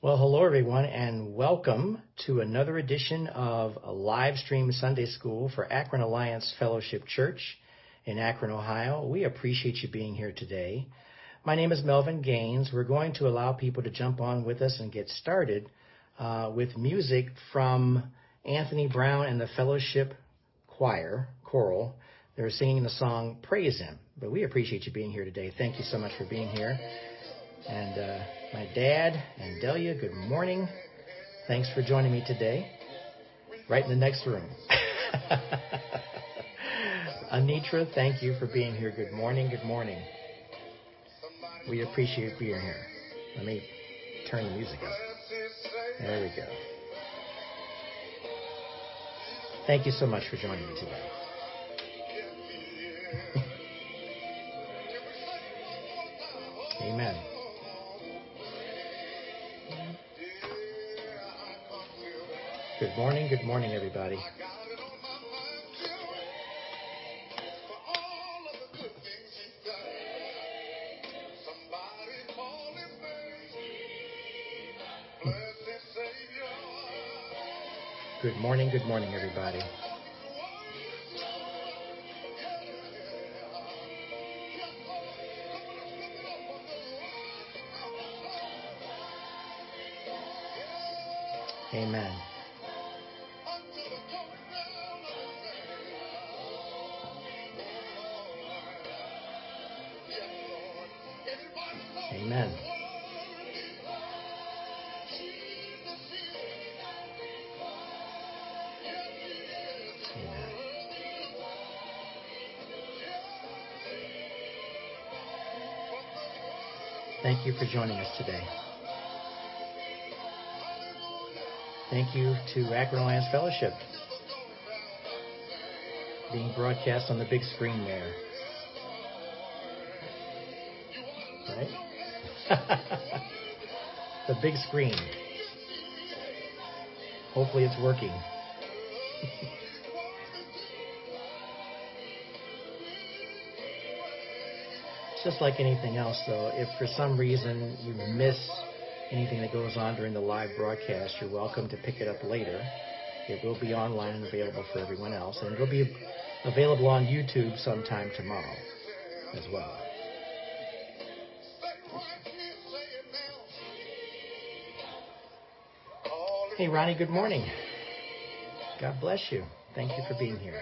Well, hello everyone, and welcome to another edition of a live stream Sunday School for Akron Alliance Fellowship Church in Akron, Ohio. We appreciate you being here today. My name is Melvin Gaines. We're going to allow people to jump on with us and get started uh, with music from Anthony Brown and the Fellowship Choir, choral. They're singing the song Praise Him. But we appreciate you being here today. Thank you so much for being here. And uh, my dad and Delia, good morning. Thanks for joining me today. Right in the next room. Anitra, thank you for being here. Good morning. Good morning. We appreciate being here. Let me turn the music up. There we go. Thank you so much for joining me today. Amen. Good morning, good morning, everybody. Good morning, good morning, everybody. Amen. Amen. Amen. Thank you for joining us today. Thank you to Akron Alliance Fellowship being broadcast on the big screen there. Right? the big screen. Hopefully it's working. Just like anything else, though, if for some reason you miss anything that goes on during the live broadcast, you're welcome to pick it up later. It will be online and available for everyone else, and it'll be available on YouTube sometime tomorrow as well. Hey, Ronnie, good morning. God bless you. Thank you for being here.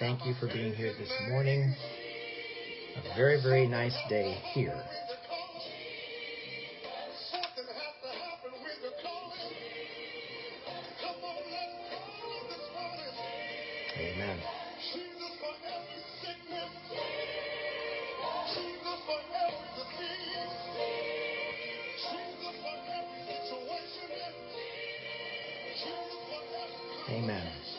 Thank you for being here this morning. A very, very nice day here. Amen.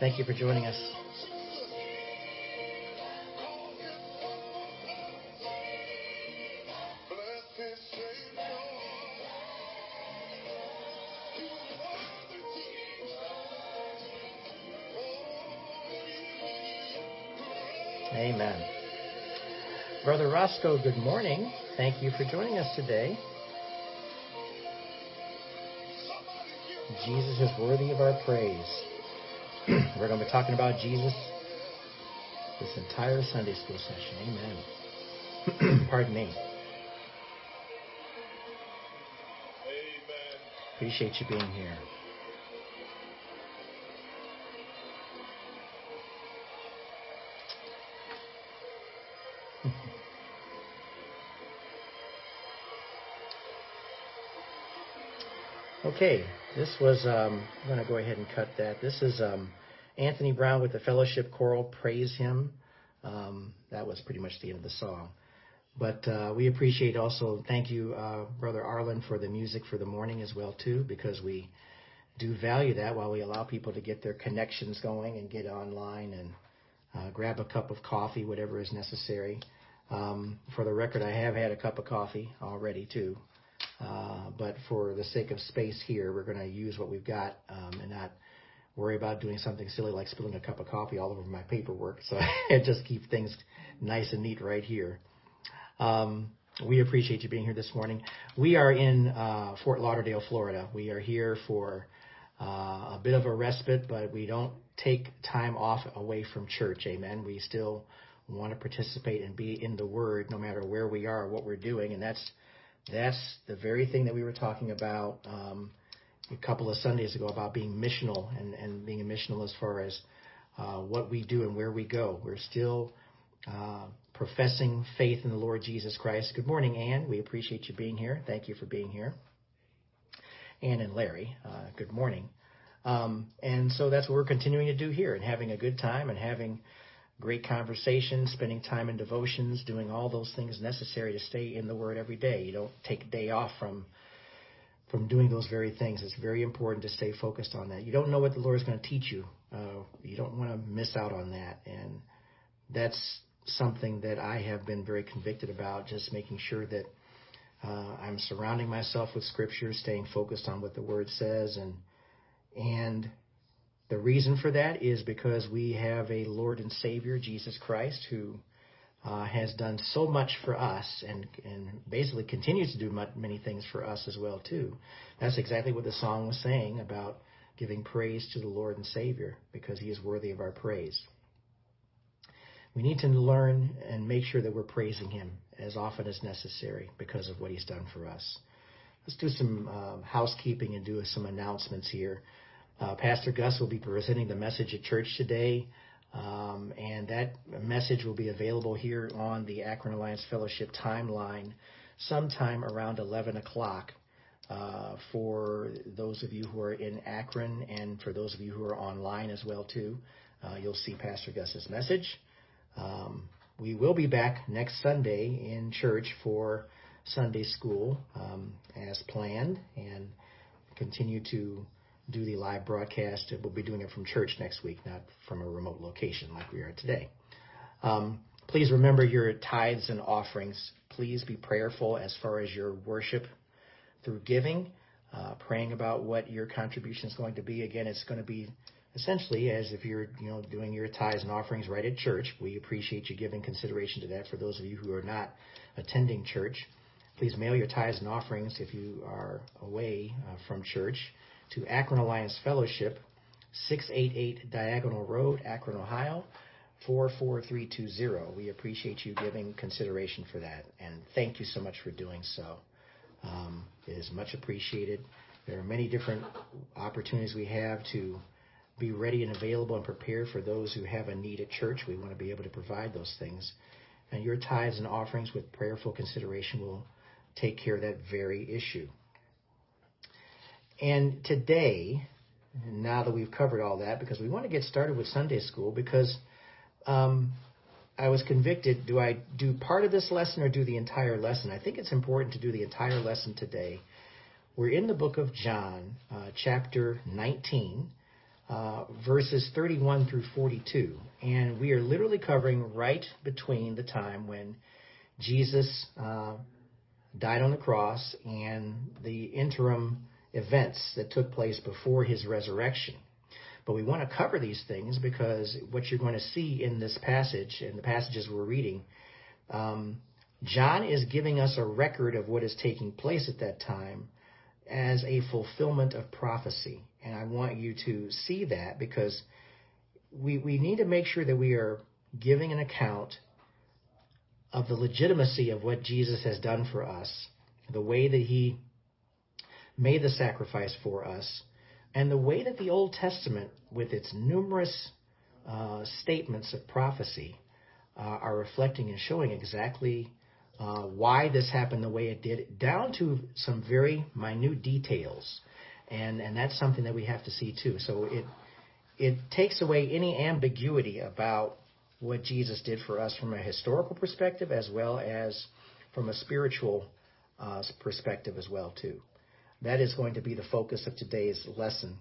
Thank you for joining us. Amen. Brother Roscoe, good morning. Thank you for joining us today. Jesus is worthy of our praise. We're going to be talking about Jesus this entire Sunday school session. Amen. Pardon me. Amen. Appreciate you being here. okay, this was, um, I'm going to go ahead and cut that. This is. Um, Anthony Brown with the Fellowship Choral Praise Him. Um, that was pretty much the end of the song. But uh, we appreciate also, thank you, uh, Brother Arlen, for the music for the morning as well, too, because we do value that while we allow people to get their connections going and get online and uh, grab a cup of coffee, whatever is necessary. Um, for the record, I have had a cup of coffee already, too. Uh, but for the sake of space here, we're going to use what we've got um, and not worry about doing something silly like spilling a cup of coffee all over my paperwork. So I just keep things nice and neat right here. Um, we appreciate you being here this morning. We are in uh, Fort Lauderdale, Florida. We are here for uh, a bit of a respite, but we don't take time off away from church. Amen. We still want to participate and be in the Word no matter where we are, what we're doing, and that's that's the very thing that we were talking about um, a couple of Sundays ago about being missional and, and being a missional as far as uh, what we do and where we go. We're still uh, professing faith in the Lord Jesus Christ. Good morning, Anne. We appreciate you being here. Thank you for being here. Anne and Larry, uh, good morning. Um, and so that's what we're continuing to do here and having a good time and having great conversation, spending time in devotions, doing all those things necessary to stay in the Word every day. You don't take a day off from from doing those very things. It's very important to stay focused on that. You don't know what the Lord is going to teach you. Uh, you don't want to miss out on that, and that's something that I have been very convicted about. Just making sure that uh, I'm surrounding myself with Scripture, staying focused on what the Word says, and and the reason for that is because we have a Lord and Savior, Jesus Christ, who uh, has done so much for us and and basically continues to do many things for us as well too. That's exactly what the song was saying about giving praise to the Lord and Savior because He is worthy of our praise. We need to learn and make sure that we're praising Him as often as necessary because of what He's done for us. Let's do some um, housekeeping and do some announcements here. Uh, Pastor Gus will be presenting the message at church today, um, and that message will be available here on the Akron Alliance Fellowship timeline sometime around 11 o'clock. Uh, for those of you who are in Akron and for those of you who are online as well too, uh, you'll see Pastor Gus's message. Um, we will be back next Sunday in church for Sunday school um, as planned and continue to do the live broadcast. We'll be doing it from church next week, not from a remote location like we are today. Um, please remember your tithes and offerings. Please be prayerful as far as your worship through giving, uh, praying about what your contribution is going to be. Again, it's going to be essentially as if you're you know doing your tithes and offerings right at church. We appreciate you giving consideration to that. For those of you who are not attending church, please mail your tithes and offerings if you are away uh, from church to Akron Alliance Fellowship, 688 Diagonal Road, Akron, Ohio, 44320. We appreciate you giving consideration for that, and thank you so much for doing so. Um, it is much appreciated. There are many different opportunities we have to be ready and available and prepared for those who have a need at church. We want to be able to provide those things. And your tithes and offerings with prayerful consideration will take care of that very issue. And today, now that we've covered all that, because we want to get started with Sunday school, because um, I was convicted do I do part of this lesson or do the entire lesson? I think it's important to do the entire lesson today. We're in the book of John, uh, chapter 19, uh, verses 31 through 42. And we are literally covering right between the time when Jesus uh, died on the cross and the interim events that took place before his resurrection. But we want to cover these things because what you're going to see in this passage, in the passages we're reading, um, John is giving us a record of what is taking place at that time as a fulfillment of prophecy. And I want you to see that because we, we need to make sure that we are giving an account of the legitimacy of what Jesus has done for us, the way that he made the sacrifice for us, and the way that the Old Testament, with its numerous uh, statements of prophecy, uh, are reflecting and showing exactly uh, why this happened the way it did, down to some very minute details, and and that's something that we have to see too. So it it takes away any ambiguity about what Jesus did for us from a historical perspective as well as from a spiritual uh, perspective as well too. That is going to be the focus of today's lesson.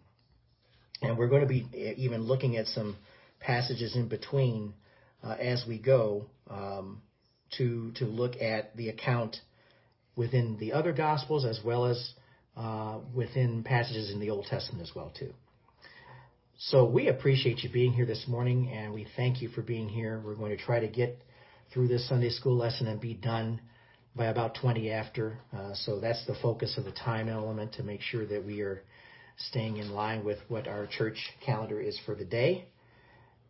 And we're going to be even looking at some passages in between uh, as we go um, to to look at the account within the other gospels as well as uh, within passages in the Old Testament as well too. So we appreciate you being here this morning, and we thank you for being here. We're going to try to get through this Sunday school lesson and be done by about 20 after. Uh, so that's the focus of the time element to make sure that we are staying in line with what our church calendar is for the day.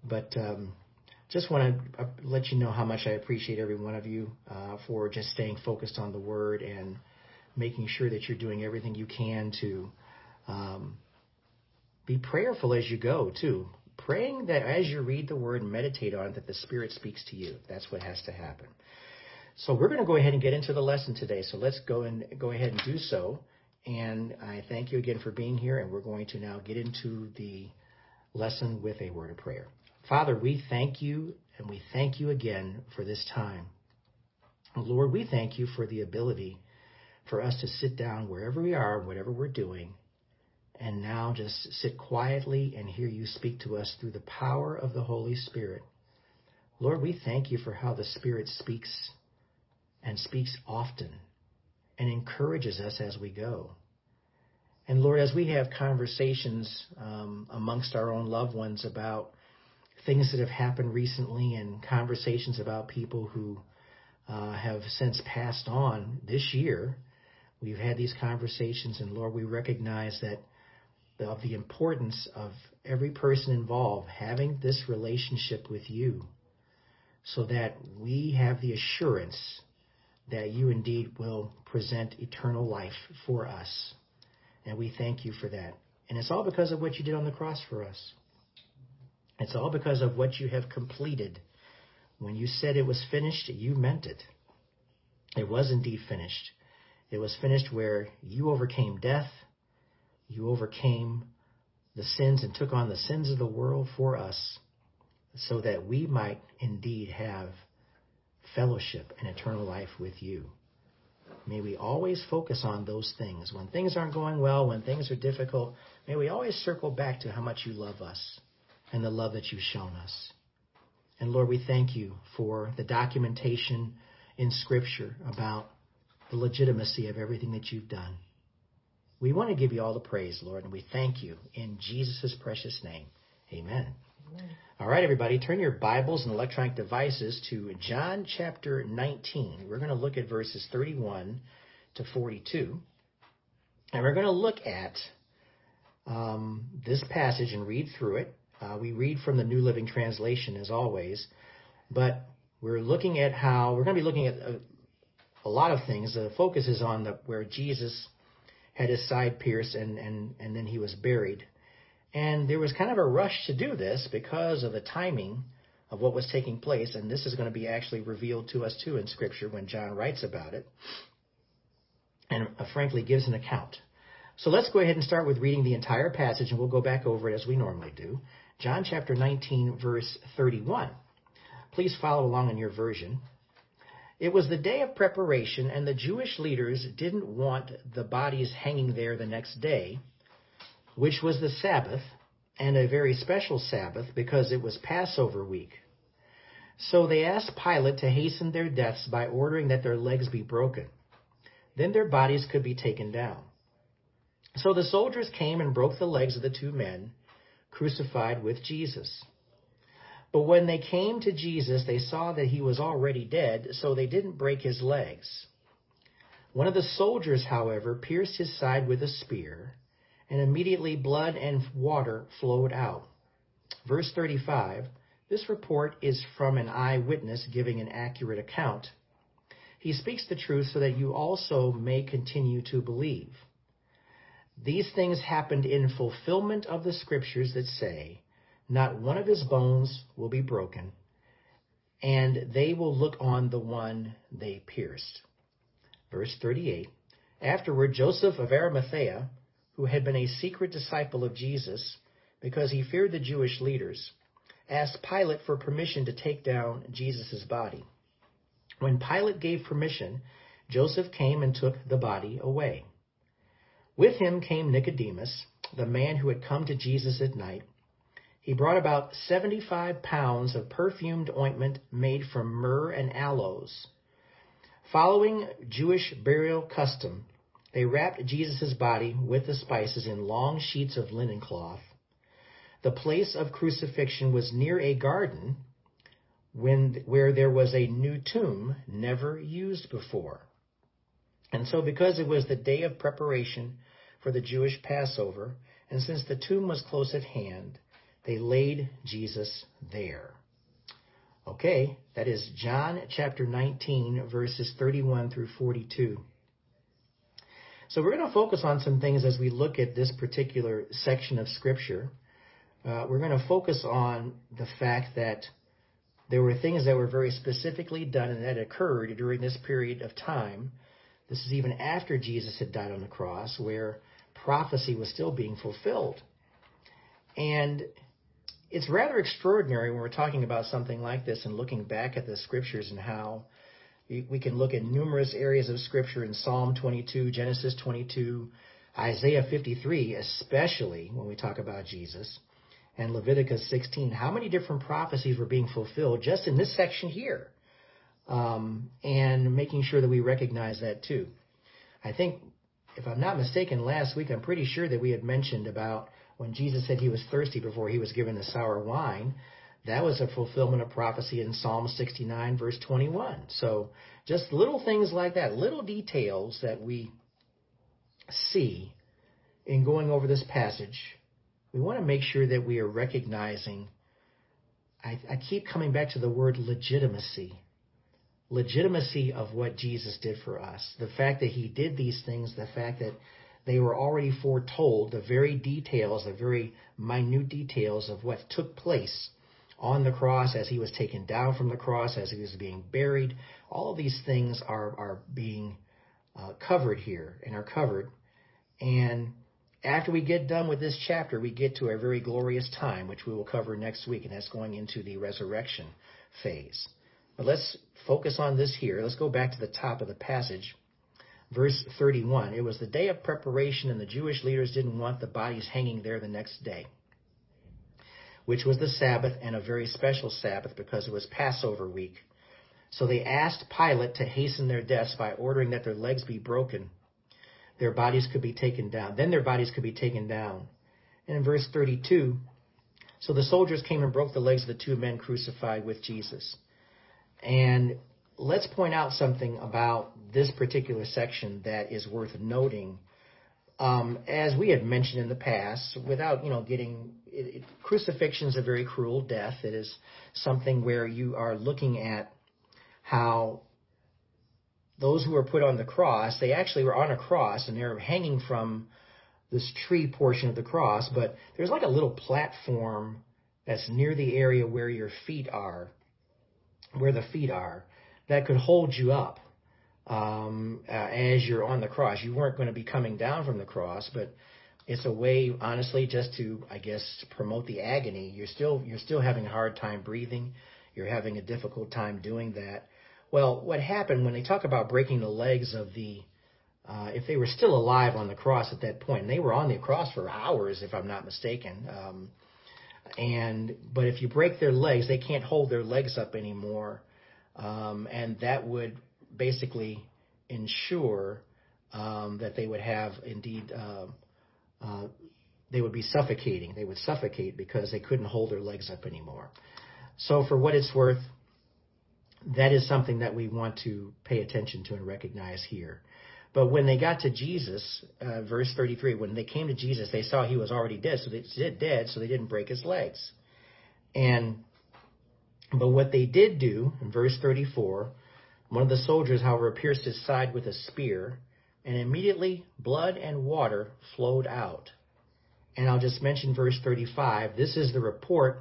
But um, just want to uh, let you know how much I appreciate every one of you uh, for just staying focused on the Word and making sure that you're doing everything you can to um, be prayerful as you go, too. Praying that as you read the Word and meditate on it, that the Spirit speaks to you. That's what has to happen. So we're going to go ahead and get into the lesson today. So let's go and go ahead and do so. And I thank you again for being here. And we're going to now get into the lesson with a word of prayer. Father, we thank you and we thank you again for this time. Lord, we thank you for the ability for us to sit down wherever we are, whatever we're doing, and now just sit quietly and hear you speak to us through the power of the Holy Spirit. Lord, we thank you for how the Spirit speaks and speaks often and encourages us as we go. And Lord, as we have conversations um, amongst our own loved ones about things that have happened recently and conversations about people who uh, have since passed on this year, we've had these conversations, and Lord, we recognize that of the importance of every person involved having this relationship with you so that we have the assurance that you indeed will present eternal life for us. And we thank you for that. And it's all because of what you did on the cross for us. It's all because of what you have completed. When you said it was finished, you meant it. It was indeed finished. It was finished where you overcame death, you overcame the sins and took on the sins of the world for us so that we might indeed have fellowship and eternal life with you. May we always focus on those things. When things aren't going well, when things are difficult, may we always circle back to how much you love us and the love that you've shown us. And Lord, we thank you for the documentation in Scripture about the legitimacy of everything that you've done. We want to give you all the praise, Lord, and we thank you in Jesus' precious name. Amen. Amen. All right, everybody, turn your Bibles and electronic devices to John chapter 19. We're going to look at verses 31 to 42. And we're going to look at um, this passage and read through it. Uh, we read from the New Living Translation as always, but we're looking at how we're going to be looking at a, a lot of things. The focus is on the, where Jesus had his side pierced and, and, and then he was buried. And there was kind of a rush to do this because of the timing of what was taking place. And this is going to be actually revealed to us too in Scripture when John writes about it and uh, frankly gives an account. So let's go ahead and start with reading the entire passage and we'll go back over it as we normally do. John chapter 19, verse 31. Please follow along in your version. It was the day of preparation, and the Jewish leaders didn't want the bodies hanging there the next day which was the Sabbath, and a very special Sabbath because it was Passover week. So they asked Pilate to hasten their deaths by ordering that their legs be broken. Then their bodies could be taken down. So the soldiers came and broke the legs of the two men crucified with Jesus. But when they came to Jesus, they saw that he was already dead, so they didn't break his legs. One of the soldiers, however, pierced his side with a spear and immediately blood and water flowed out. Verse 35 this report is from an eyewitness giving an accurate account. He speaks the truth so that you also may continue to believe. These things happened in fulfillment of the scriptures that say, Not one of his bones will be broken, and they will look on the one they pierced. Verse 38 Afterward, Joseph of Arimathea, who had been a secret disciple of Jesus, because he feared the Jewish leaders, asked Pilate for permission to take down Jesus' body. When Pilate gave permission, Joseph came and took the body away. With him came Nicodemus, the man who had come to Jesus at night. He brought about 75 pounds of perfumed ointment made from myrrh and aloes. Following Jewish burial custom, they wrapped Jesus' body with the spices in long sheets of linen cloth. The place of crucifixion was near a garden when, where there was a new tomb never used before. And so, because it was the day of preparation for the Jewish Passover, and since the tomb was close at hand, they laid Jesus there. Okay, that is John chapter 19, verses 31 through 42. So we're going to focus on some things as we look at this particular section of Scripture. Uh, we're going to focus on the fact that there were things that were very specifically done and that occurred during this period of time. This is even after Jesus had died on the cross, where prophecy was still being fulfilled. And it's rather extraordinary when we're talking about something like this and looking back at the scriptures and how we can look at numerous areas of scripture in Psalm 22, Genesis 22, Isaiah 53, especially when we talk about Jesus, and Leviticus 16. How many different prophecies were being fulfilled just in this section here? Um, and making sure that we recognize that too. I think, if I'm not mistaken, last week I'm pretty sure that we had mentioned about when Jesus said he was thirsty before he was given the sour wine that was a fulfillment of prophecy in Psalm 69, verse 21. So just little things like that, little details that we see in going over this passage. We want to make sure that we are recognizing. I, I keep coming back to the word legitimacy. Legitimacy of what Jesus did for us. The fact that he did these things, the fact that they were already foretold, the very details, the very minute details of what took place on the cross, as he was taken down from the cross, as he was being buried. All of these things are, are being uh, covered here and are covered. And after we get done with this chapter, we get to a very glorious time, which we will cover next week, and that's going into the resurrection phase. But let's focus on this here. Let's go back to the top of the passage. Verse 31. It was the day of preparation, and the Jewish leaders didn't want the bodies hanging there the next day which was the Sabbath and a very special Sabbath because it was Passover week. So they asked Pilate to hasten their deaths by ordering that their legs be broken. Their bodies could be taken down. Then their bodies could be taken down. And in verse 32, so the soldiers came and broke the legs of the two men crucified with Jesus. And let's point out something about this particular section that is worth noting um, as we had mentioned in the past, without you know getting it, it, crucifixion is a very cruel death. It is something where you are looking at how those who were put on the cross, they actually were on a cross and they're hanging from this tree portion of the cross, but there's like a little platform that's near the area where your feet are, where the feet are, that could hold you up um, uh, as you're on the cross. You weren't going to be coming down from the cross, but it's a way, honestly, just to, I guess, promote the agony. You're still you're still having a hard time breathing. You're having a difficult time doing that. Well, what happened when they talk about breaking the legs of the uh, if they were still alive on the cross at that point, and they were on the cross for hours, if I'm not mistaken. Um, and but if you break their legs, they can't hold their legs up anymore, um, and that would basically ensure um, that they would have indeed uh, uh, they would be suffocating. They would suffocate because they couldn't hold their legs up anymore. So, for what it's worth, that is something that we want to pay attention to and recognize here. But when they got to Jesus, uh, verse 33, when they came to Jesus, they saw he was already dead, so they dead, so they didn't break his legs. And but what they did do in verse 34 one of the soldiers, however, pierced his side with a spear, and immediately blood and water flowed out. And I'll just mention verse 35. This is the report.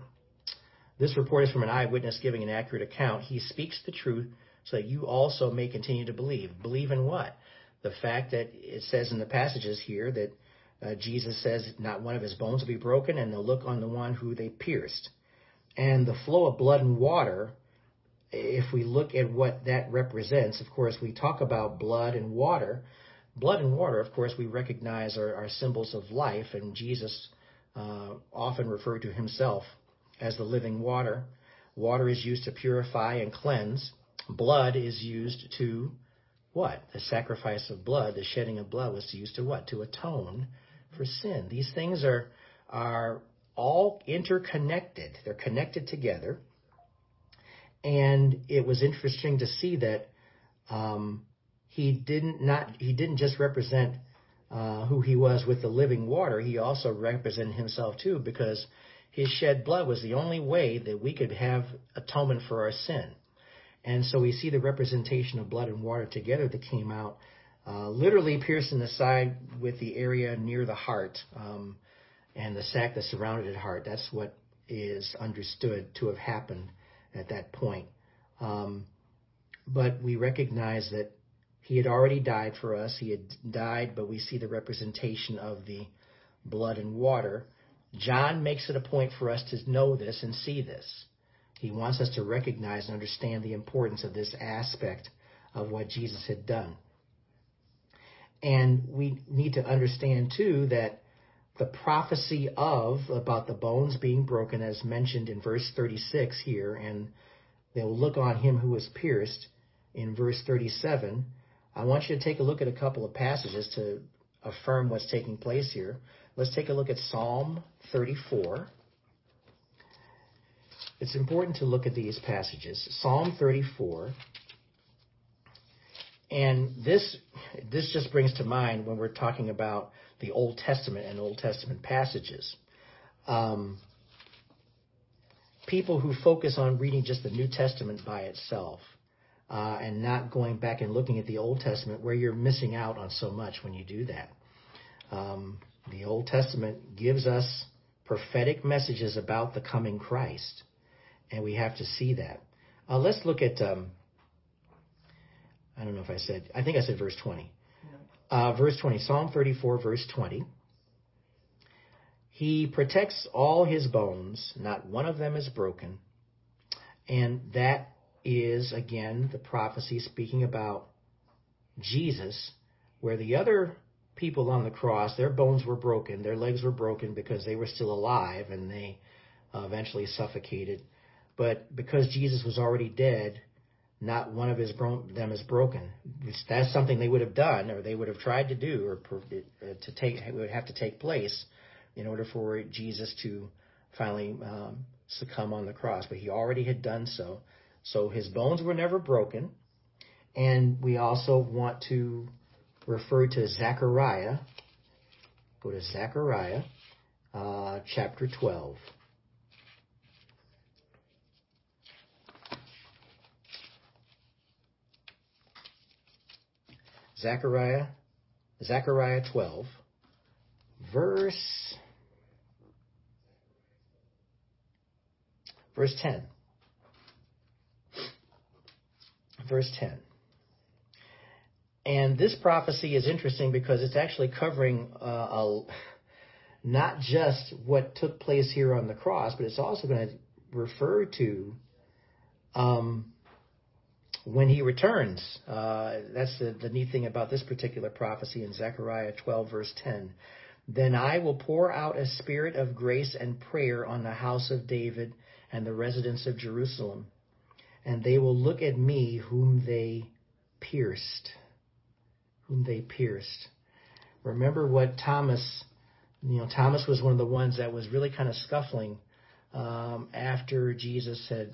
This report is from an eyewitness giving an accurate account. He speaks the truth so that you also may continue to believe. Believe in what? The fact that it says in the passages here that uh, Jesus says not one of his bones will be broken, and they'll look on the one who they pierced. And the flow of blood and water, if we look at what that represents, of course, we talk about blood and water. Blood and water, of course, we recognize are, are symbols of life, and Jesus uh, often referred to himself as the living water. Water is used to purify and cleanse. Blood is used to what? The sacrifice of blood, the shedding of blood was used to what? To atone for sin. These things are are all interconnected. They're connected together. And it was interesting to see that um, he didn't not he didn't just represent uh, who he was with the living water. He also represented himself too, because his shed blood was the only way that we could have atonement for our sin. And so we see the representation of blood and water together that came out, uh, literally piercing the side with the area near the heart um, and the sac that surrounded the heart. That's what is understood to have happened at that point. Um, but we recognize that he had already died for us. He had died, but we see the representation of the blood and water. John makes it a point for us to know this and see this. He wants us to recognize and understand the importance of this aspect of what Jesus had done. And we need to understand too that the prophecy of about the bones being broken as mentioned in verse 36 here and they'll look on him who was pierced in verse 37 i want you to take a look at a couple of passages to affirm what's taking place here let's take a look at psalm 34 it's important to look at these passages. Psalm 34. And this this just brings to mind when we're talking about the Old Testament and Old Testament passages. Um, people who focus on reading just the New Testament by itself uh, and not going back and looking at the Old Testament, where you're missing out on so much when you do that. Um, the Old Testament gives us prophetic messages about the coming Christ and we have to see that. Uh, let's look at. Um, I don't know if I said. I think I said verse twenty. Uh, verse twenty, Psalm thirty-four, verse twenty. He protects all his bones; not one of them is broken. And that is again the prophecy speaking about Jesus, where the other people on the cross, their bones were broken, their legs were broken because they were still alive, and they uh, eventually suffocated. But because Jesus was already dead, not one of his bro- them is broken. That's something they would have done, or they would have tried to do, or uh, to take would have to take place in order for Jesus to finally um, succumb on the cross. But he already had done so, so his bones were never broken. And we also want to refer to Zechariah. Go to Zechariah, uh, chapter 12. Zechariah, Zechariah 12, verse, verse 10. Verse 10. And this prophecy is interesting because it's actually covering uh, a, not just what took place here on the cross, but it's also going to refer to um, when he returns. Uh, that's the, the neat thing about this particular prophecy in Zechariah 12, verse 10. Then I will pour out a spirit of grace and prayer on the house of David and the residents of Jerusalem, and they will look at me whom they pierced. Whom they pierced. Remember what Thomas, you know, Thomas was one of the ones that was really kind of scuffling um, after Jesus had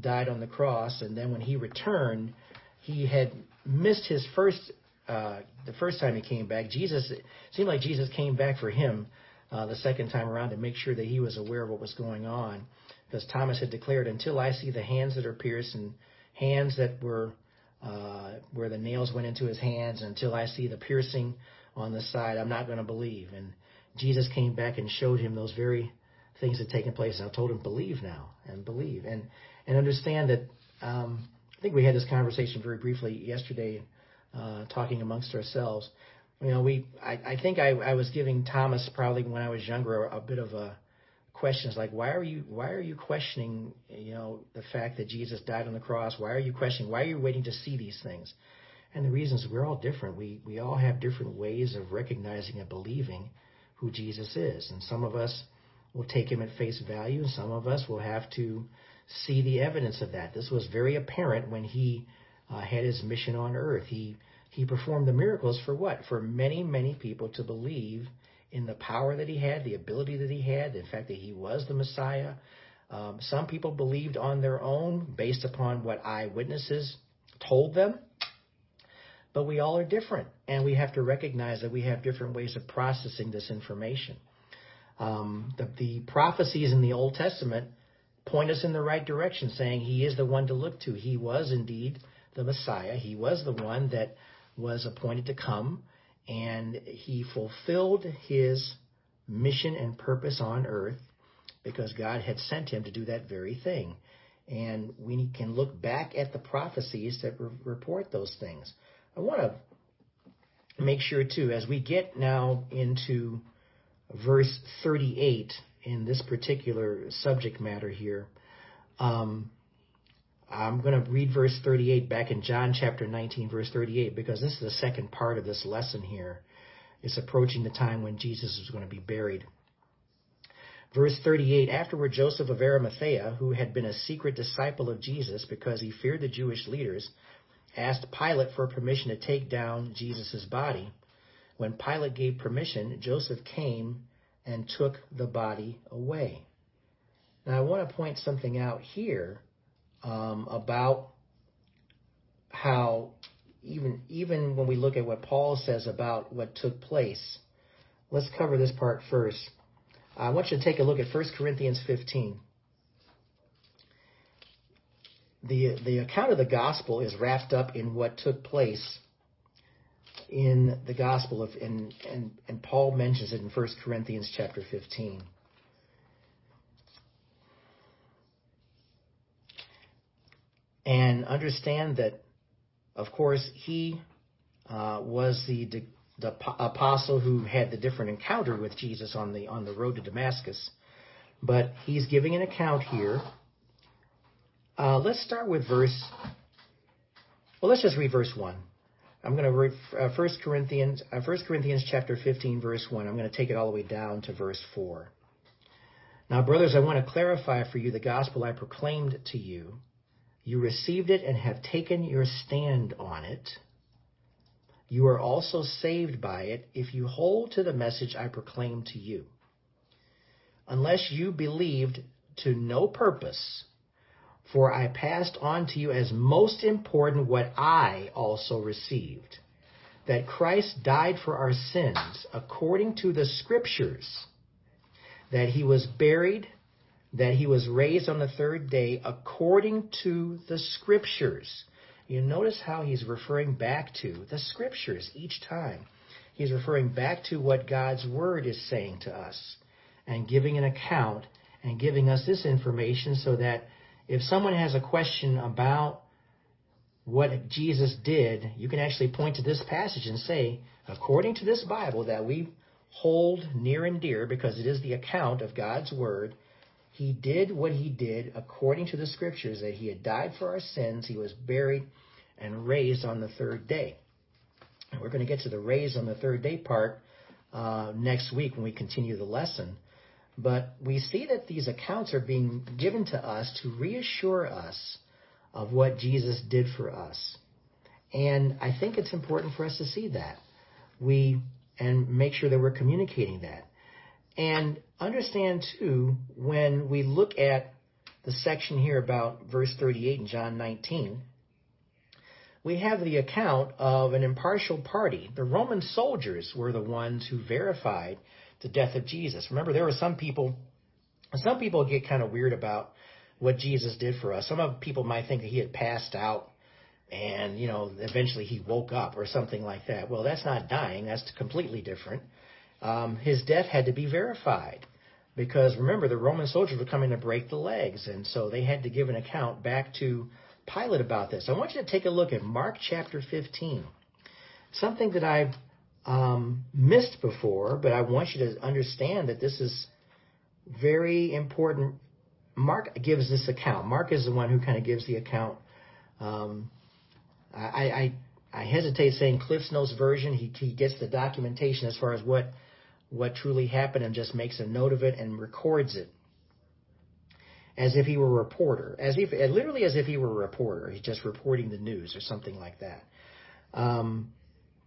died on the cross, and then when he returned, he had missed his first uh, the first time he came back. Jesus seemed like Jesus came back for him uh, the second time around to make sure that he was aware of what was going on, because Thomas had declared, "Until I see the hands that are pierced and hands that were uh, where the nails went into his hands. Until I see the piercing on the side, I'm not going to believe. And Jesus came back and showed him those very things had taken place. And I told him, believe now and believe and and understand that. Um, I think we had this conversation very briefly yesterday, uh, talking amongst ourselves. You know, we I, I think I, I was giving Thomas probably when I was younger a, a bit of a questions like why are you why are you questioning you know the fact that Jesus died on the cross? Why are you questioning? Why are you waiting to see these things? And the reasons we're all different. We we all have different ways of recognizing and believing who Jesus is. And some of us will take him at face value, and some of us will have to see the evidence of that. This was very apparent when he uh, had his mission on earth. He he performed the miracles for what? For many, many people to believe in the power that he had, the ability that he had, the fact that he was the Messiah. Um, some people believed on their own based upon what eyewitnesses told them. But we all are different, and we have to recognize that we have different ways of processing this information. Um, the, the prophecies in the Old Testament point us in the right direction, saying he is the one to look to. He was indeed the Messiah. He was the one that was appointed to come and he fulfilled his mission and purpose on earth because God had sent him to do that very thing. And we can look back at the prophecies that re- report those things. I want to make sure, too, as we get now into verse 38 in this particular subject matter here, um, I'm going to read verse 38 back in John chapter 19, verse 38, because this is the second part of this lesson here. It's approaching the time when Jesus is going to be buried. Verse 38 Afterward, Joseph of Arimathea, who had been a secret disciple of Jesus because he feared the Jewish leaders, asked Pilate for permission to take down Jesus' body. When Pilate gave permission, Joseph came and took the body away. Now, I want to point something out here um, about how even even when we look at what Paul says about what took place, let's cover this part first. I want you to take a look at 1 Corinthians 15. The, the account of the gospel is wrapped up in what took place in the gospel of and, and, and Paul mentions it in 1 Corinthians chapter 15. and understand that, of course, he uh, was the, the, apostle who had the different encounter with Jesus on the on the road to Damascus. But he's giving an account here. Uh, let's start with verse. Well, let's just read verse one. I'm going to read uh, 1 Corinthians, uh, 1 Corinthians chapter 15, verse 1. I'm going to take it all the way down to verse 4. Now, brothers, I want to clarify for you the gospel I proclaimed to you you received it and have taken your stand on it. You are also saved by it if you hold to the message I proclaimed to you. Unless you believed to no purpose, for I passed on to you as most important what I also received that Christ died for our sins according to the Scriptures, that he was buried that he was raised on the third day according to the scriptures. You notice how he's referring back to the scriptures each time. He's referring back to what God's word is saying to us and giving an account and giving us this information so that if someone has a question about what Jesus did, you can actually point to this passage and say, according to this Bible that we hold near and dear because it is the account of God's word, he did what he did according to the scriptures that he had died for our sins, he was buried and raised on the third day. And we're going to get to the raised on the third day part uh, next week when we continue the lesson. But we see that these accounts are being given to us to reassure us of what Jesus did for us. And I think it's important for us to see that. We and make sure that we're communicating that. And understand too, when we look at the section here about verse 38 in John 19, we have the account of an impartial party. The Roman soldiers were the ones who verified the death of Jesus. Remember, there were some people, some people get kind of weird about what Jesus did for us. Some of people might think that he had passed out and you know eventually he woke up or something like that. Well, that's not dying. That's completely different. Um, his death had to be verified because remember the Roman soldiers were coming to break the legs, and so they had to give an account back to Pilate about this. I want you to take a look at Mark chapter 15, something that I've um, missed before, but I want you to understand that this is very important. Mark gives this account. Mark is the one who kind of gives the account. Um, I, I I hesitate saying Cliff's Notes version. He he gets the documentation as far as what what truly happened and just makes a note of it and records it as if he were a reporter, as if literally as if he were a reporter. He's just reporting the news or something like that. Um,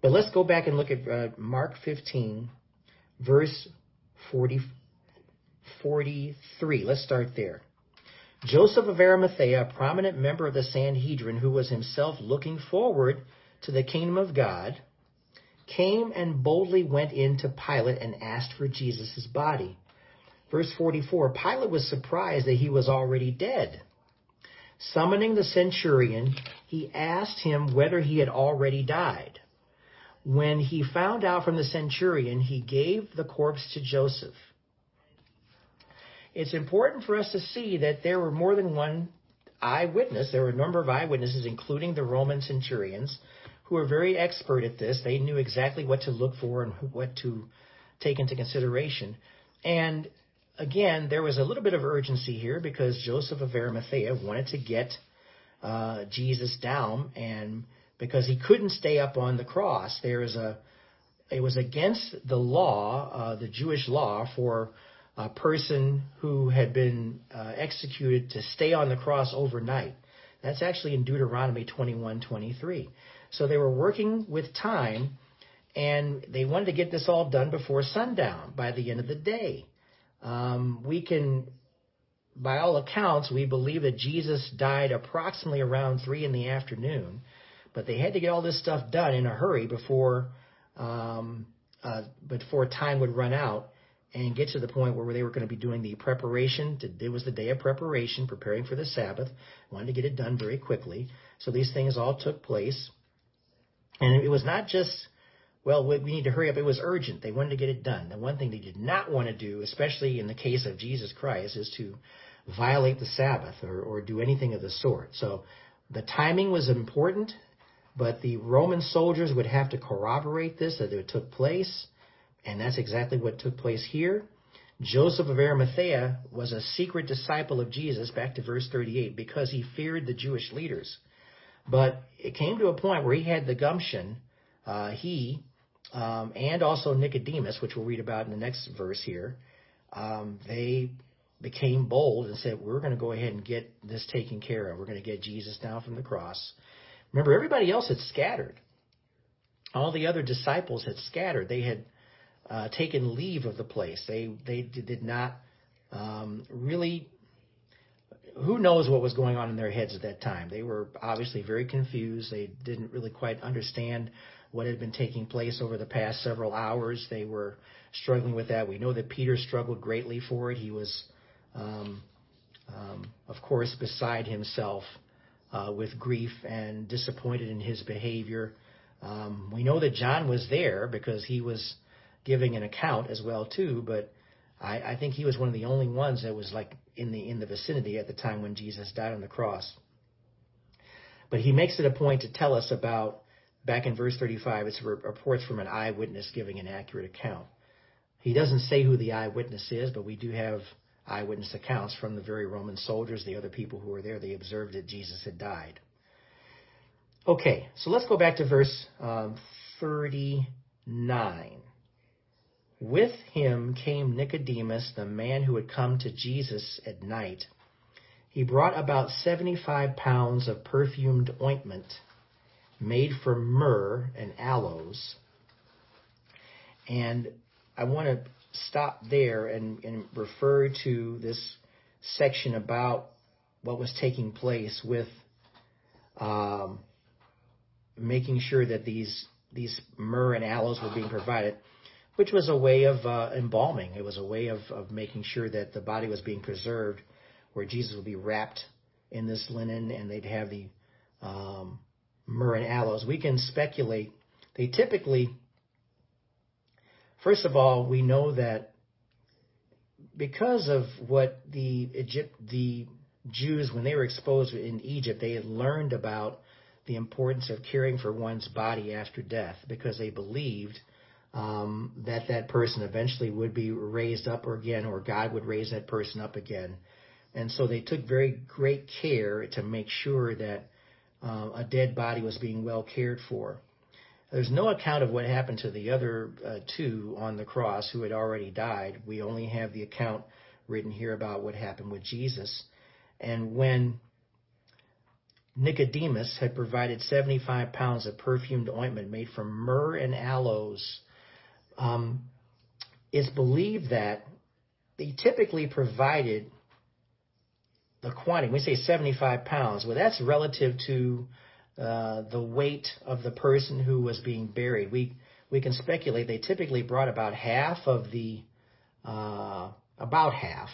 but let's go back and look at uh, Mark 15, verse 40, 43. Let's start there. Joseph of Arimathea, a prominent member of the Sanhedrin who was himself looking forward to the kingdom of God, came and boldly went in to Pilate and asked for Jesus' body. Verse 44 Pilate was surprised that he was already dead. Summoning the centurion, he asked him whether he had already died. When he found out from the centurion, he gave the corpse to Joseph. It's important for us to see that there were more than one eyewitness. There were a number of eyewitnesses, including the Roman centurions, who were very expert at this. They knew exactly what to look for and what to take into consideration. And again, there was a little bit of urgency here because Joseph of Arimathea wanted to get uh, Jesus down, and because he couldn't stay up on the cross, there is a it was against the law, uh, the Jewish law, for a person who had been uh, executed to stay on the cross overnight. That's actually in Deuteronomy 21:23. So they were working with time, and they wanted to get this all done before sundown by the end of the day. Um, we can, by all accounts, we believe that Jesus died approximately around three in the afternoon, but they had to get all this stuff done in a hurry before um, uh, before time would run out and get to the point where they were going to be doing the preparation. It was the day of preparation, preparing for the Sabbath. Wanted to get it done very quickly. So these things all took place. And it was not just well, we need to hurry up. It was urgent. They wanted to get it done. The one thing they did not want to do, especially in the case of Jesus Christ, is to violate the Sabbath or, or do anything of the sort. So the timing was important, but the Roman soldiers would have to corroborate this that it took place, and that's exactly what took place here. Joseph of Arimathea was a secret disciple of Jesus, back to verse 38, because he feared the Jewish leaders. But it came to a point where he had the gumption. Uh, he um, and also Nicodemus, which we'll read about in the next verse here, um, they became bold and said, We're going to go ahead and get this taken care of. We're going to get Jesus down from the cross. Remember, everybody else had scattered. All the other disciples had scattered. They had uh, taken leave of the place. They they did not um, really. Who knows what was going on in their heads at that time? They were obviously very confused. They didn't really quite understand what had been taking place over the past several hours. They were struggling with that. We know that Peter struggled greatly for it. He was, um, um, of course, beside himself uh, with grief and disappointed in his behavior. Um, we know that John was there because he was giving an account as well too, but I, I think he was one of the only ones that was like in the in the vicinity at the time when Jesus died on the cross. But he makes it a point to tell us about back in verse 35, it's reports from an eyewitness giving an accurate account. He doesn't say who the eyewitness is, but we do have eyewitness accounts from the very Roman soldiers, the other people who were there. They observed that Jesus had died. Okay, so let's go back to verse um, 39. With him came Nicodemus, the man who had come to Jesus at night. He brought about 75 pounds of perfumed ointment made from myrrh and aloes. And I want to stop there and, and refer to this section about what was taking place with um, making sure that these these myrrh and aloes were being provided, which was a way of uh, embalming. It was a way of, of making sure that the body was being preserved, where Jesus would be wrapped in this linen, and they'd have the um, myrrh and aloes. We can speculate. They typically, first of all, we know that because of what the Egypt, the Jews, when they were exposed in Egypt, they had learned about the importance of caring for one's body after death because they believed um, that that person eventually would be raised up again or God would raise that person up again. And so they took very great care to make sure that uh, a dead body was being well cared for. There's no account of what happened to the other uh, two on the cross who had already died. We only have the account written here about what happened with Jesus. And when Nicodemus had provided 75 pounds of perfumed ointment made from myrrh and aloes, um, it's believed that they typically provided the quantity. We say 75 pounds. Well, that's relative to uh, the weight of the person who was being buried. We we can speculate they typically brought about half of the uh, about half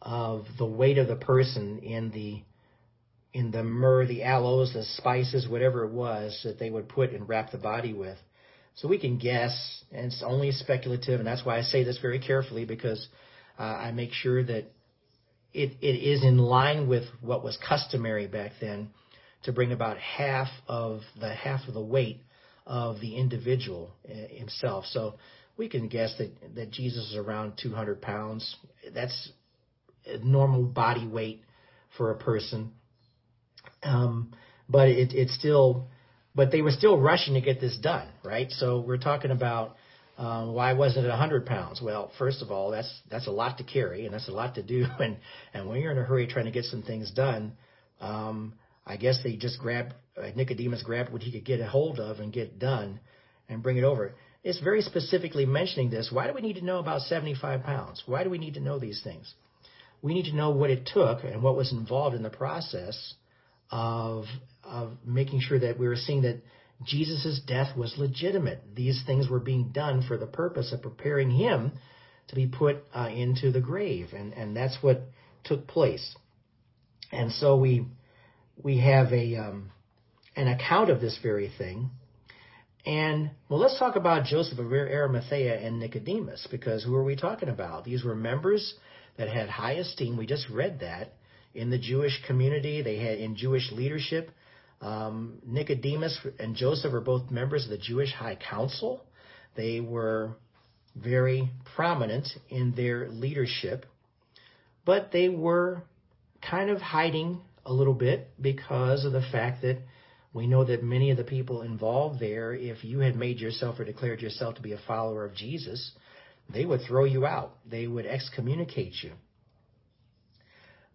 of the weight of the person in the in the myrrh, the aloes, the spices, whatever it was that they would put and wrap the body with. So we can guess, and it's only speculative, and that's why I say this very carefully because uh, I make sure that it, it is in line with what was customary back then to bring about half of the half of the weight of the individual uh, himself. So we can guess that, that Jesus is around 200 pounds. That's normal body weight for a person. Um, but it, it's still, but they were still rushing to get this done, right? So we're talking about um, why wasn't it 100 pounds? Well, first of all, that's that's a lot to carry and that's a lot to do, and and when you're in a hurry trying to get some things done, um, I guess they just grabbed uh, Nicodemus grabbed what he could get a hold of and get done, and bring it over. It's very specifically mentioning this. Why do we need to know about 75 pounds? Why do we need to know these things? we need to know what it took and what was involved in the process of of making sure that we were seeing that Jesus' death was legitimate. These things were being done for the purpose of preparing him to be put uh, into the grave, and and that's what took place. And so we we have a um, an account of this very thing. And well, let's talk about Joseph of Arimathea and Nicodemus, because who are we talking about? These were members that had high esteem. We just read that in the Jewish community. They had in Jewish leadership. Um, Nicodemus and Joseph are both members of the Jewish High Council. They were very prominent in their leadership, but they were kind of hiding a little bit because of the fact that we know that many of the people involved there, if you had made yourself or declared yourself to be a follower of Jesus, they would throw you out. They would excommunicate you.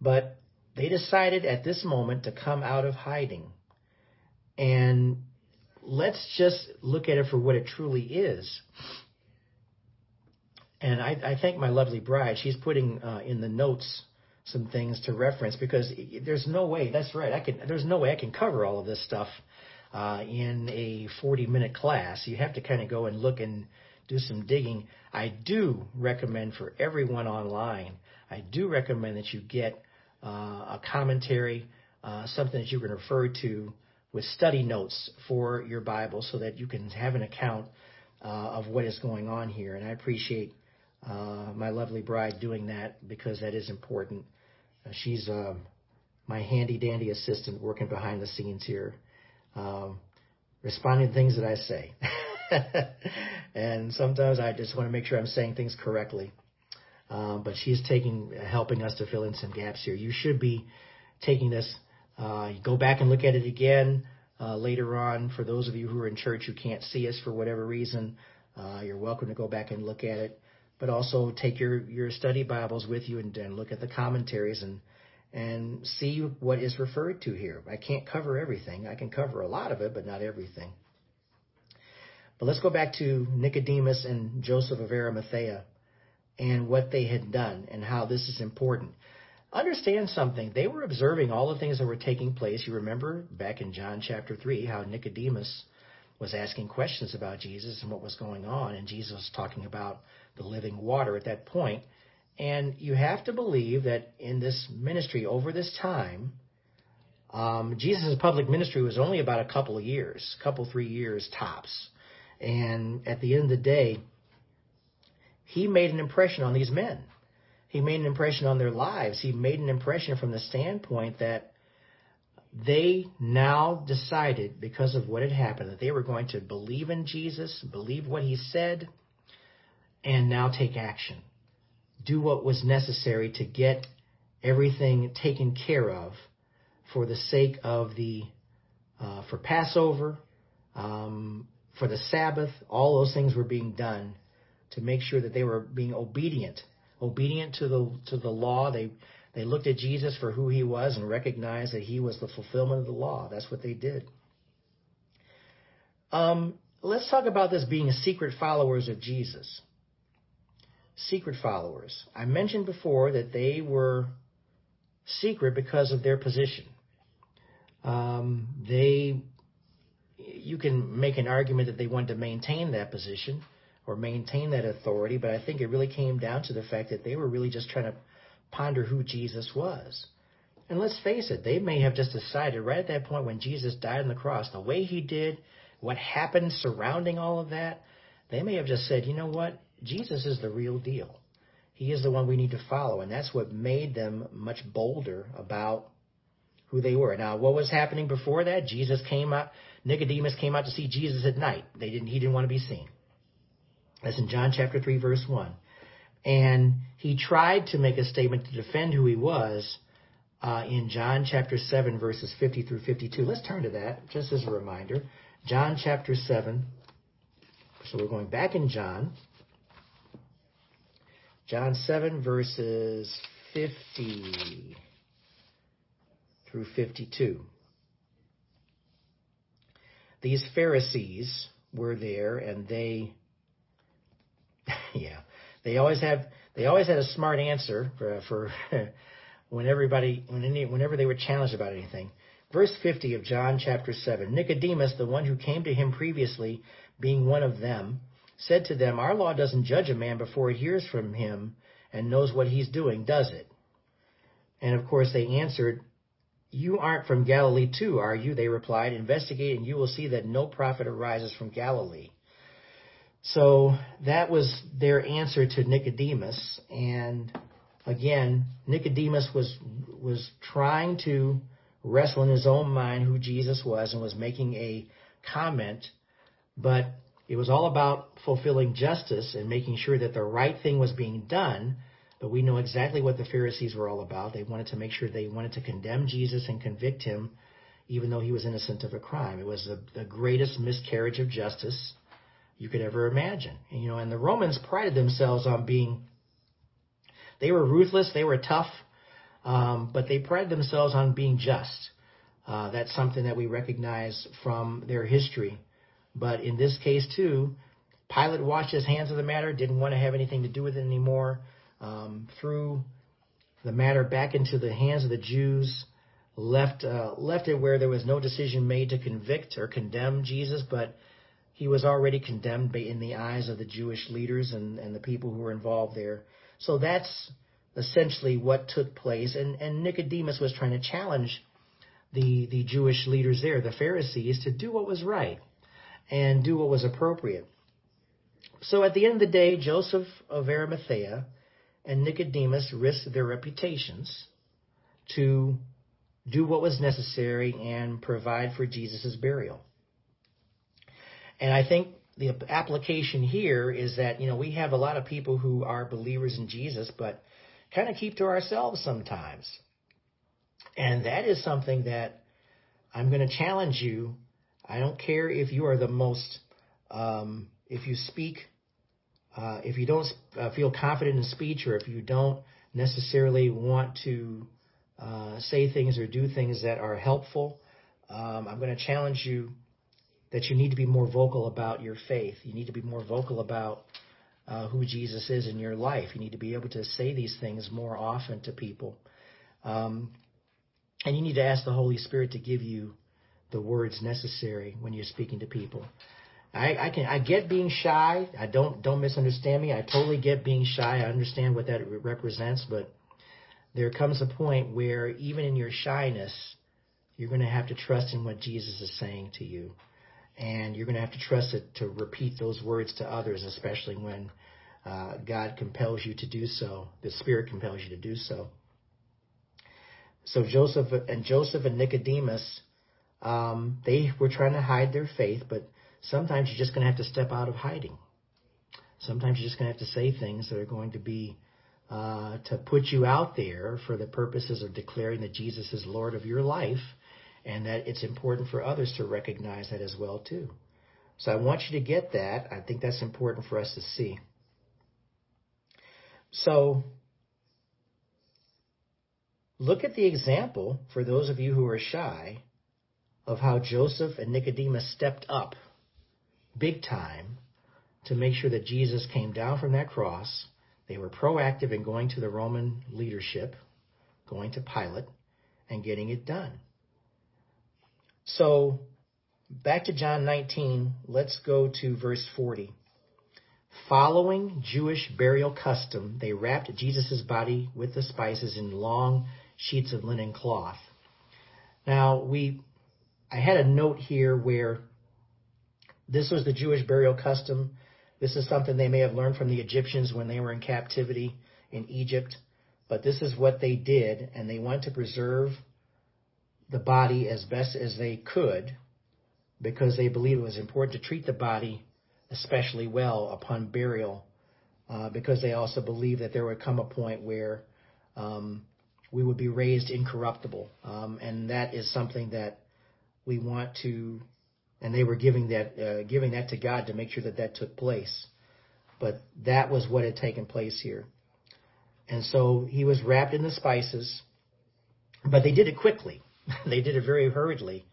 But they decided at this moment to come out of hiding. And let's just look at it for what it truly is. And I, I thank my lovely bride. She's putting uh, in the notes some things to reference because there's no way. That's right. I can. There's no way I can cover all of this stuff uh, in a 40 minute class. You have to kind of go and look and do some digging. I do recommend for everyone online, I do recommend that you get uh, a commentary, uh, something that you can refer to with study notes for your Bible so that you can have an account uh, of what is going on here. And I appreciate uh, my lovely bride doing that because that is important. Uh, she's um, my handy dandy assistant working behind the scenes here, um, responding to things that I say. and sometimes I just want to make sure I'm saying things correctly. Um, but she's taking, helping us to fill in some gaps here. You should be taking this. Uh, go back and look at it again uh, later on. For those of you who are in church who can't see us for whatever reason, uh, you're welcome to go back and look at it. But also take your, your study Bibles with you and, and look at the commentaries and and see what is referred to here. I can't cover everything. I can cover a lot of it, but not everything. But let's go back to Nicodemus and Joseph of Arimathea and what they had done and how this is important. Understand something. They were observing all the things that were taking place. You remember back in John chapter 3 how Nicodemus was asking questions about Jesus and what was going on, and Jesus was talking about the living water at that point. And you have to believe that in this ministry over this time, Um, Jesus' public ministry was only about a couple of years, couple three years tops, and at the end of the day, he made an impression on these men. He made an impression on their lives. He made an impression from the standpoint that they now decided, because of what had happened, that they were going to believe in Jesus, believe what he said, and now take action. Do what was necessary to get everything taken care of for the sake of the uh, for Passover, um, for the Sabbath. All those things were being done to make sure that they were being obedient, obedient to the to the law. They they looked at Jesus for who he was and recognized that he was the fulfillment of the law. That's what they did. Um, let's talk about this being secret followers of Jesus. Secret followers. I mentioned before that they were secret because of their position. Um, they, you can make an argument that they wanted to maintain that position or maintain that authority, but I think it really came down to the fact that they were really just trying to ponder who Jesus was. And let's face it, they may have just decided right at that point when Jesus died on the cross, the way he did, what happened surrounding all of that, they may have just said, you know what? Jesus is the real deal. He is the one we need to follow. And that's what made them much bolder about who they were. Now, what was happening before that? Jesus came out, Nicodemus came out to see Jesus at night. They didn't, he didn't want to be seen. That's in John chapter 3, verse 1. And he tried to make a statement to defend who he was uh, in John chapter 7, verses 50 through 52. Let's turn to that just as a reminder. John chapter 7. So we're going back in John. John 7, verses 50 through 52. These Pharisees were there and they, yeah, they always have, they always had a smart answer for, for when everybody, when any, whenever they were challenged about anything. Verse 50 of John chapter 7 Nicodemus, the one who came to him previously, being one of them, said to them, Our law doesn't judge a man before he hears from him and knows what he's doing, does it? And of course they answered, You aren't from Galilee too, are you? They replied, Investigate and you will see that no prophet arises from Galilee. So that was their answer to Nicodemus. And again, Nicodemus was, was trying to wrestle in his own mind who Jesus was and was making a comment, but it was all about fulfilling justice and making sure that the right thing was being done. But we know exactly what the Pharisees were all about. They wanted to make sure they wanted to condemn Jesus and convict him, even though he was innocent of a crime. It was the, the greatest miscarriage of justice you could ever imagine. And, you know, and the Romans prided themselves on being, they were ruthless, they were tough, um, but they prided themselves on being just. Uh, that's something that we recognize from their history. But in this case, too, Pilate washed his hands of the matter, didn't want to have anything to do with it anymore, um, threw the matter back into the hands of the Jews, left uh, left it where there was no decision made to convict or condemn Jesus, but he was already condemned in the eyes of the Jewish leaders and, and the people who were involved there. So that's essentially what took place. And, and Nicodemus was trying to challenge the, the Jewish leaders there, the Pharisees, to do what was right and do what was appropriate. So at the end of the day, Joseph of Arimathea and Nicodemus risked their reputations to do what was necessary and provide for Jesus' burial. And I think the application here is that, you know, we have a lot of people who are believers in Jesus, but kind of keep to ourselves sometimes. And that is something that I'm going to challenge you I don't care if you are the most, um, if you speak, uh, if you don't uh, feel confident in speech or if you don't necessarily want to uh, say things or do things that are helpful, um, I'm going to challenge you that you need to be more vocal about your faith. You need to be more vocal about uh, who Jesus is in your life. You need to be able to say these things more often to people. Um, and you need to ask the Holy Spirit to give you the words necessary when you're speaking to people. I, I can I get being shy. I don't don't misunderstand me. I totally get being shy. I understand what that represents, but there comes a point where even in your shyness, You're going to have to trust in what Jesus is saying to you. And you're going to have to trust it to repeat those words to others, especially when uh, God compels you to do so. The Spirit compels you to do so. So Joseph and Joseph and Nicodemus, um, they were trying to hide their faith, but sometimes you're just going to have to step out of hiding. Sometimes you're just going to have to say things that are going to be uh, to put you out there for the purposes of declaring that Jesus is Lord of your life, and that it's important for others to recognize that as well too. So I want you to get that. I think that's important for us to see. So look at the example for those of you who are shy of how Joseph and Nicodemus stepped up big time to make sure that Jesus came down from that cross. They were proactive in going to the Roman leadership, going to Pilate, and getting it done. So, back to John 19, let's go to verse 40. Following Jewish burial custom, they wrapped Jesus' body with the spices in long sheets of linen cloth. Now, we, I had a note here where this was the Jewish burial custom. This is something they may have learned from the Egyptians when they were in captivity in Egypt. But this is what they did, and they wanted to preserve the body as best as they could because they believed it was important to treat the body especially well upon burial uh, because they also believed that there would come a point where um, we would be raised incorruptible. Um, and that is something that we want to and they were giving that uh, giving that to God to make sure that that took place. But that was what had taken place here, and so he was wrapped in the spices, but they did it quickly. they did it very hurriedly,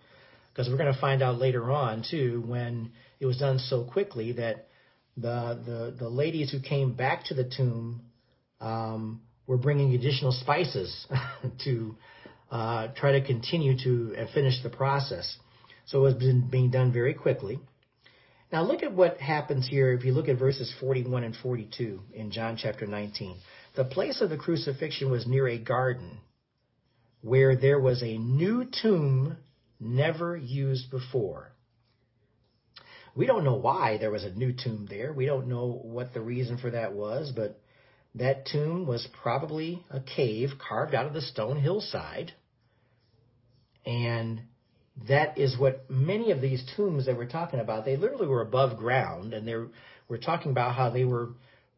because we're going to find out later on too when it was done so quickly that the the the ladies who came back to the tomb um, were bringing additional spices to uh, try to continue to uh, finish the process. So it was been being done very quickly. Now look at what happens here if you look at verses 41 and 42 in John chapter 19. The place of the crucifixion was near a garden where there was a new tomb never used before. We don't know why there was a new tomb there. We don't know what the reason for that was, but that tomb was probably a cave carved out of the stone hillside. And that is what many of these tombs that we're talking about, they literally were above ground and they we're talking about how they were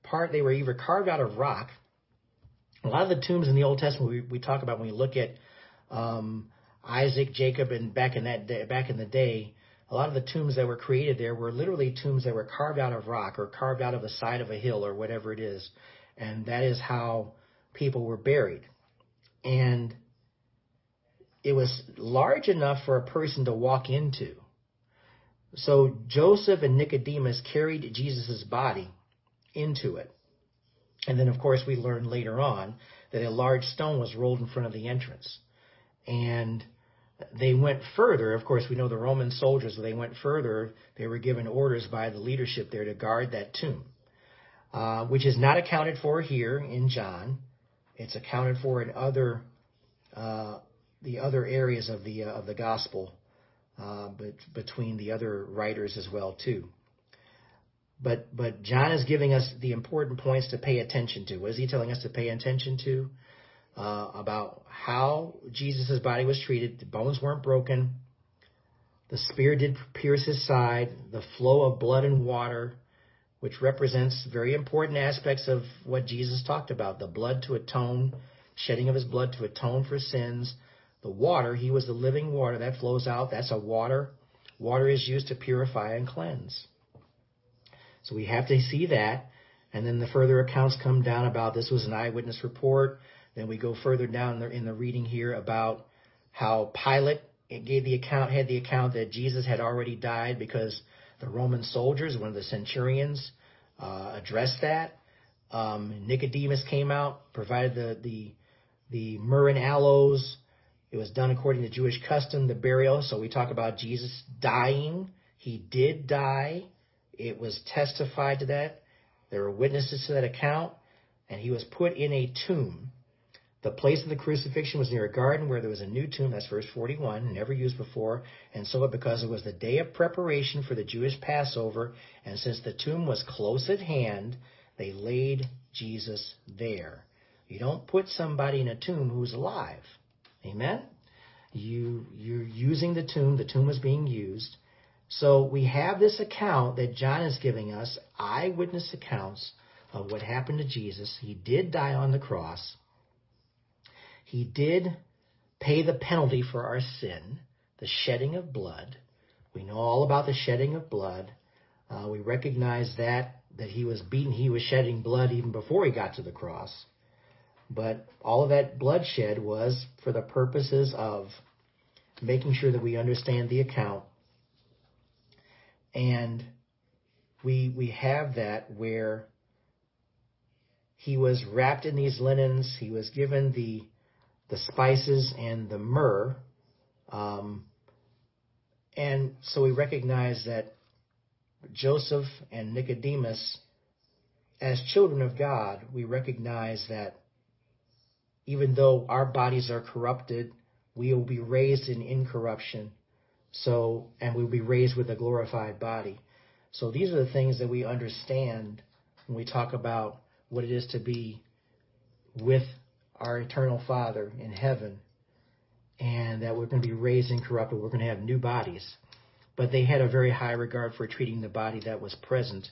part, they were either carved out of rock. A lot of the tombs in the Old Testament we, we talk about when we look at um, Isaac, Jacob, and back in that day, back in the day, a lot of the tombs that were created there were literally tombs that were carved out of rock or carved out of the side of a hill or whatever it is, and that is how people were buried. And it was large enough for a person to walk into. So Joseph and Nicodemus carried Jesus' body into it. And then, of course, we learned later on that a large stone was rolled in front of the entrance. And they went further. Of course, we know the Roman soldiers, they went further. They were given orders by the leadership there to guard that tomb, uh, which is not accounted for here in John. It's accounted for in other uh, the other areas of the uh, of the gospel, uh, but between the other writers as well too. But but John is giving us the important points to pay attention to. What is he telling us to pay attention to? Uh, about how Jesus' body was treated. The bones weren't broken. The spear did pierce his side. The flow of blood and water, which represents very important aspects of what Jesus talked about the blood to atone, shedding of his blood to atone for sins, the water, he was the living water that flows out. That's a water. Water is used to purify and cleanse. So we have to see that. And then the further accounts come down about this was an eyewitness report. Then we go further down in the reading here about how Pilate gave the account, had the account that Jesus had already died because the Roman soldiers, one of the centurions, uh, addressed that. Um, Nicodemus came out, provided the the the myrrh and aloes, it was done according to Jewish custom, the burial. So we talk about Jesus dying. He did die. It was testified to that. There were witnesses to that account. And he was put in a tomb. The place of the crucifixion was near a garden where there was a new tomb, that's verse 41, never used before, and so because it was the day of preparation for the Jewish Passover, and since the tomb was close at hand, they laid Jesus there. You don't put somebody in a tomb who's alive. Amen? You, you're using the tomb, the tomb is being used. So we have this account that John is giving us, eyewitness accounts of what happened to Jesus. He did die on the cross. He did pay the penalty for our sin, the shedding of blood. We know all about the shedding of blood. Uh, we recognize that that he was beaten, he was shedding blood even before he got to the cross. But all of that bloodshed was for the purposes of making sure that we understand the account. And we we have that where he was wrapped in these linens, he was given the the spices and the myrrh. Um, and so we recognize that Joseph and Nicodemus, as children of God, we recognize that even though our bodies are corrupted, we will be raised in incorruption. So, and we'll be raised with a glorified body. So these are the things that we understand when we talk about what it is to be with our eternal Father in heaven and that we're going to be raised incorruptible. We're going to have new bodies. But they had a very high regard for treating the body that was present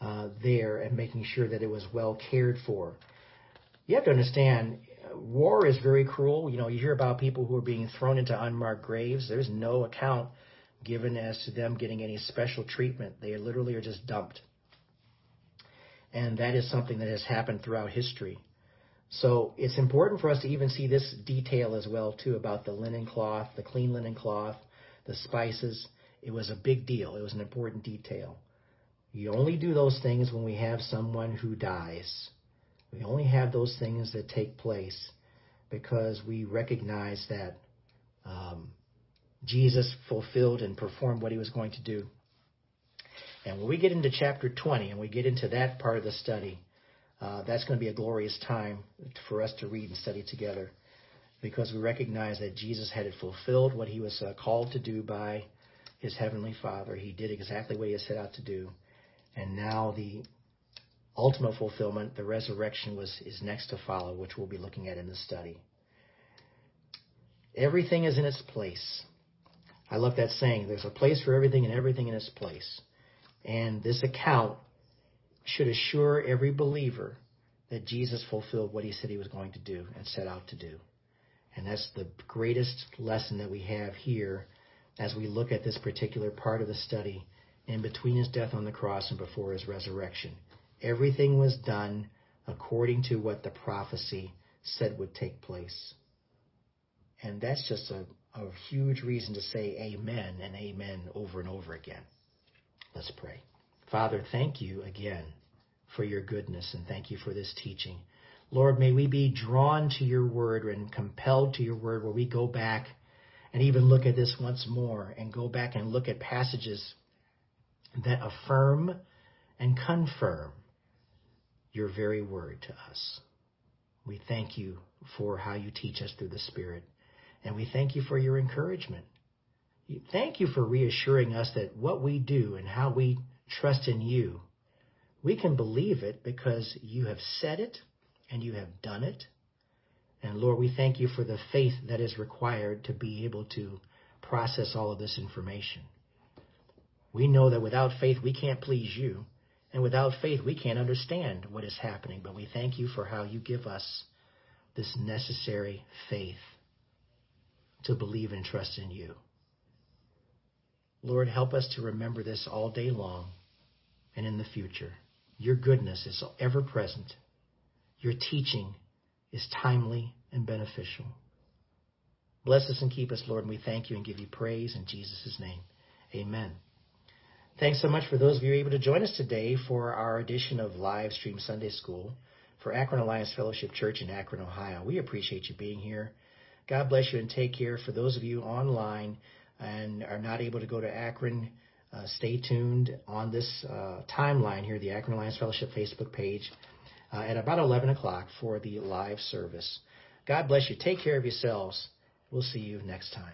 uh, there and making sure that it was well cared for. You have to understand, war is very cruel. You know, you hear about people who are being thrown into unmarked graves. There's no account given as to them getting any special treatment. They literally are just dumped. And that is something that has happened throughout history. So it's important for us to even see this detail as well too about the linen cloth, the clean linen cloth, the spices. It was a big deal. It was an important detail. You only do those things when we have someone who dies. We only have those things that take place because we recognize that um, Jesus fulfilled and performed what he was going to do. And when we get into chapter 20 and we get into that part of the study, uh, that's going to be a glorious time for us to read and study together because we recognize that Jesus had it fulfilled what he was uh, called to do by his heavenly Father. He did exactly what he had set out to do. And now the ultimate fulfillment, the resurrection, was is next to follow, which we'll be looking at in the study. Everything is in its place. I love that saying. There's a place for everything and everything in its place. And this account should assure every believer that Jesus fulfilled what he said he was going to do and set out to do. And that's the greatest lesson that we have here as we look at this particular part of the study in between his death on the cross and before his resurrection. Everything was done according to what the prophecy said would take place. And that's just a, a huge reason to say amen and amen over and over again. Let's pray. Father, thank you again for your goodness and thank you for this teaching. Lord, may we be drawn to your word and compelled to your word where we go back and even look at this once more and go back and look at passages that affirm and confirm your very word to us. We thank you for how you teach us through the Spirit, and we thank you for your encouragement. Thank you for reassuring us that what we do and how we trust in you, we can believe it because you have said it and you have done it. And Lord, we thank you for the faith that is required to be able to process all of this information. We know that without faith, we can't please you. And without faith, we can't understand what is happening. But we thank you for how you give us this necessary faith to believe and trust in you. Lord, help us to remember this all day long and in the future. Your goodness is ever present. Your teaching is timely and beneficial. Bless us and keep us, Lord, and we thank you and give you praise in Jesus' name. Amen. Thanks so much for those of you able to join us today for our edition of Live Stream Sunday School for Akron Alliance Fellowship Church in Akron, Ohio. We appreciate you being here. God bless you and take care. For those of you online, and are not able to go to Akron, uh, stay tuned on this uh, timeline here, the Akron Alliance Fellowship Facebook page, uh, at about 11 o'clock for the live service. God bless you. Take care of yourselves. We'll see you next time.